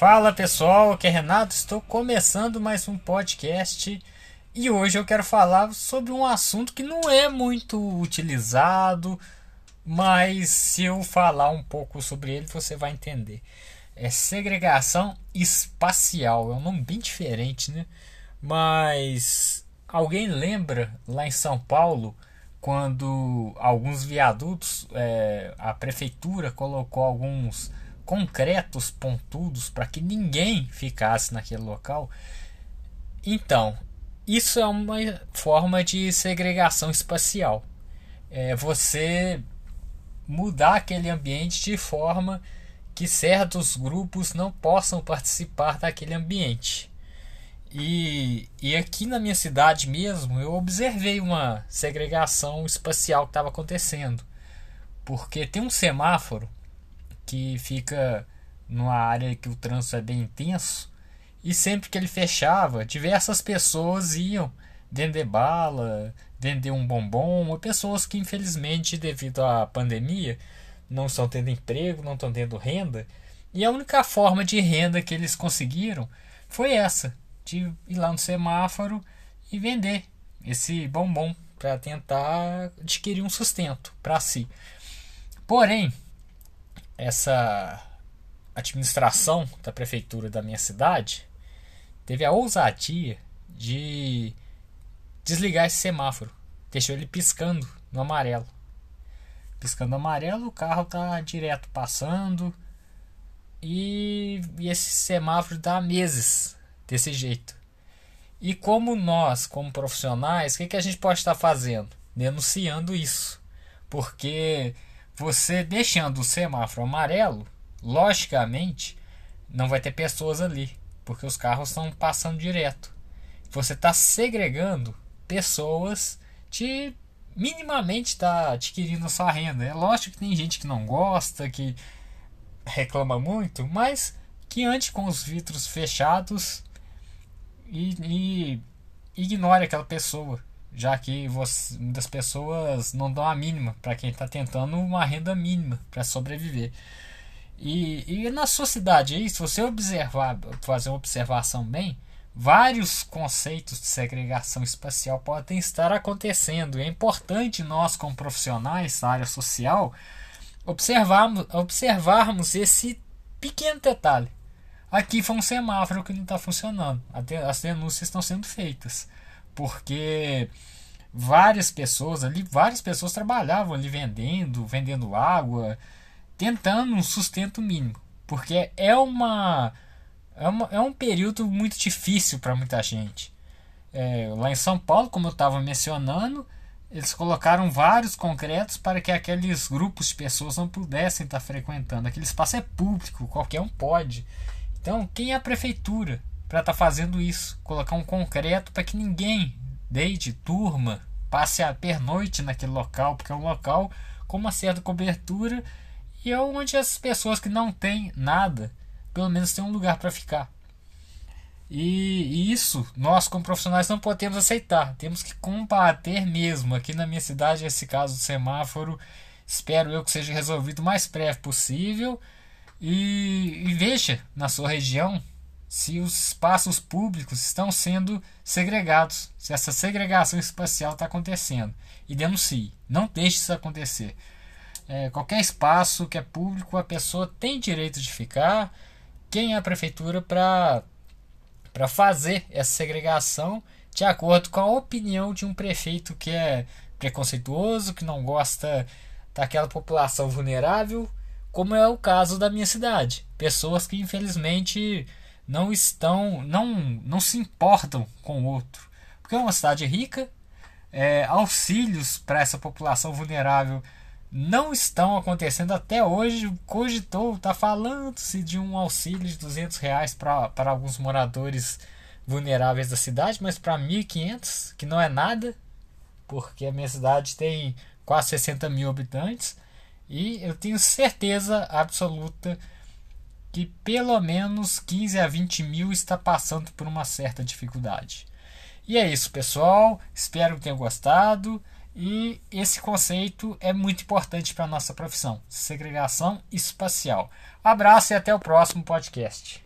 Fala pessoal, aqui é Renato, estou começando mais um podcast e hoje eu quero falar sobre um assunto que não é muito utilizado, mas se eu falar um pouco sobre ele você vai entender. É segregação espacial, é um nome bem diferente, né? Mas alguém lembra lá em São Paulo quando alguns viadutos, é, a prefeitura colocou alguns concretos pontudos para que ninguém ficasse naquele local. Então, isso é uma forma de segregação espacial. É você mudar aquele ambiente de forma que certos grupos não possam participar daquele ambiente. E, e aqui na minha cidade mesmo eu observei uma segregação espacial que estava acontecendo. Porque tem um semáforo que fica numa área que o trânsito é bem intenso. E sempre que ele fechava, diversas pessoas iam vender bala, vender um bombom, ou pessoas que infelizmente devido à pandemia não estão tendo emprego, não estão tendo renda. E a única forma de renda que eles conseguiram foi essa, de ir lá no semáforo e vender esse bombom para tentar adquirir um sustento para si. Porém, essa administração da prefeitura da minha cidade teve a ousadia de desligar esse semáforo. Deixou ele piscando no amarelo. Piscando no amarelo, o carro tá direto passando. E, e esse semáforo dá meses desse jeito. E como nós, como profissionais, o que, que a gente pode estar fazendo? Denunciando isso. Porque você deixando o semáforo amarelo, logicamente, não vai ter pessoas ali, porque os carros estão passando direto. Você está segregando pessoas de minimamente está adquirindo sua renda. É lógico que tem gente que não gosta, que reclama muito, mas que ande com os vidros fechados e, e ignore aquela pessoa já que você, muitas pessoas não dão a mínima para quem está tentando uma renda mínima para sobreviver. E, e na sua cidade aí, se você observar, fazer uma observação bem, vários conceitos de segregação espacial podem estar acontecendo. É importante nós, como profissionais da área social, observarmos, observarmos esse pequeno detalhe. Aqui foi um semáforo que não está funcionando. As denúncias estão sendo feitas porque várias pessoas ali, várias pessoas trabalhavam ali vendendo, vendendo água, tentando um sustento mínimo, porque é uma é, uma, é um período muito difícil para muita gente. É, lá em São Paulo, como eu estava mencionando, eles colocaram vários concretos para que aqueles grupos de pessoas não pudessem estar frequentando. Aquele espaço é público, qualquer um pode. Então, quem é a prefeitura? Para estar tá fazendo isso, colocar um concreto para que ninguém deite, turma, passe a pernoite naquele local, porque é um local com uma certa cobertura e é onde as pessoas que não têm nada, pelo menos têm um lugar para ficar. E, e, isso nós, como profissionais, não podemos aceitar. Temos que combater mesmo. Aqui na minha cidade, esse caso do semáforo, espero eu que seja resolvido o mais breve possível. E, e veja na sua região se os espaços públicos estão sendo segregados, se essa segregação espacial está acontecendo. E denuncie, não deixe isso acontecer. É, qualquer espaço que é público, a pessoa tem direito de ficar. Quem é a prefeitura para fazer essa segregação de acordo com a opinião de um prefeito que é preconceituoso, que não gosta daquela população vulnerável, como é o caso da minha cidade. Pessoas que infelizmente não estão, não, não se importam com o outro. Porque é uma cidade rica, é, auxílios para essa população vulnerável não estão acontecendo até hoje. Cogitou, está falando-se de um auxílio de 200 reais para alguns moradores vulneráveis da cidade, mas para 1.500, que não é nada, porque a minha cidade tem quase 60 mil habitantes, e eu tenho certeza absoluta que pelo menos 15 a 20 mil está passando por uma certa dificuldade. E é isso, pessoal. Espero que tenham gostado. E esse conceito é muito importante para a nossa profissão: segregação espacial. Abraço e até o próximo podcast.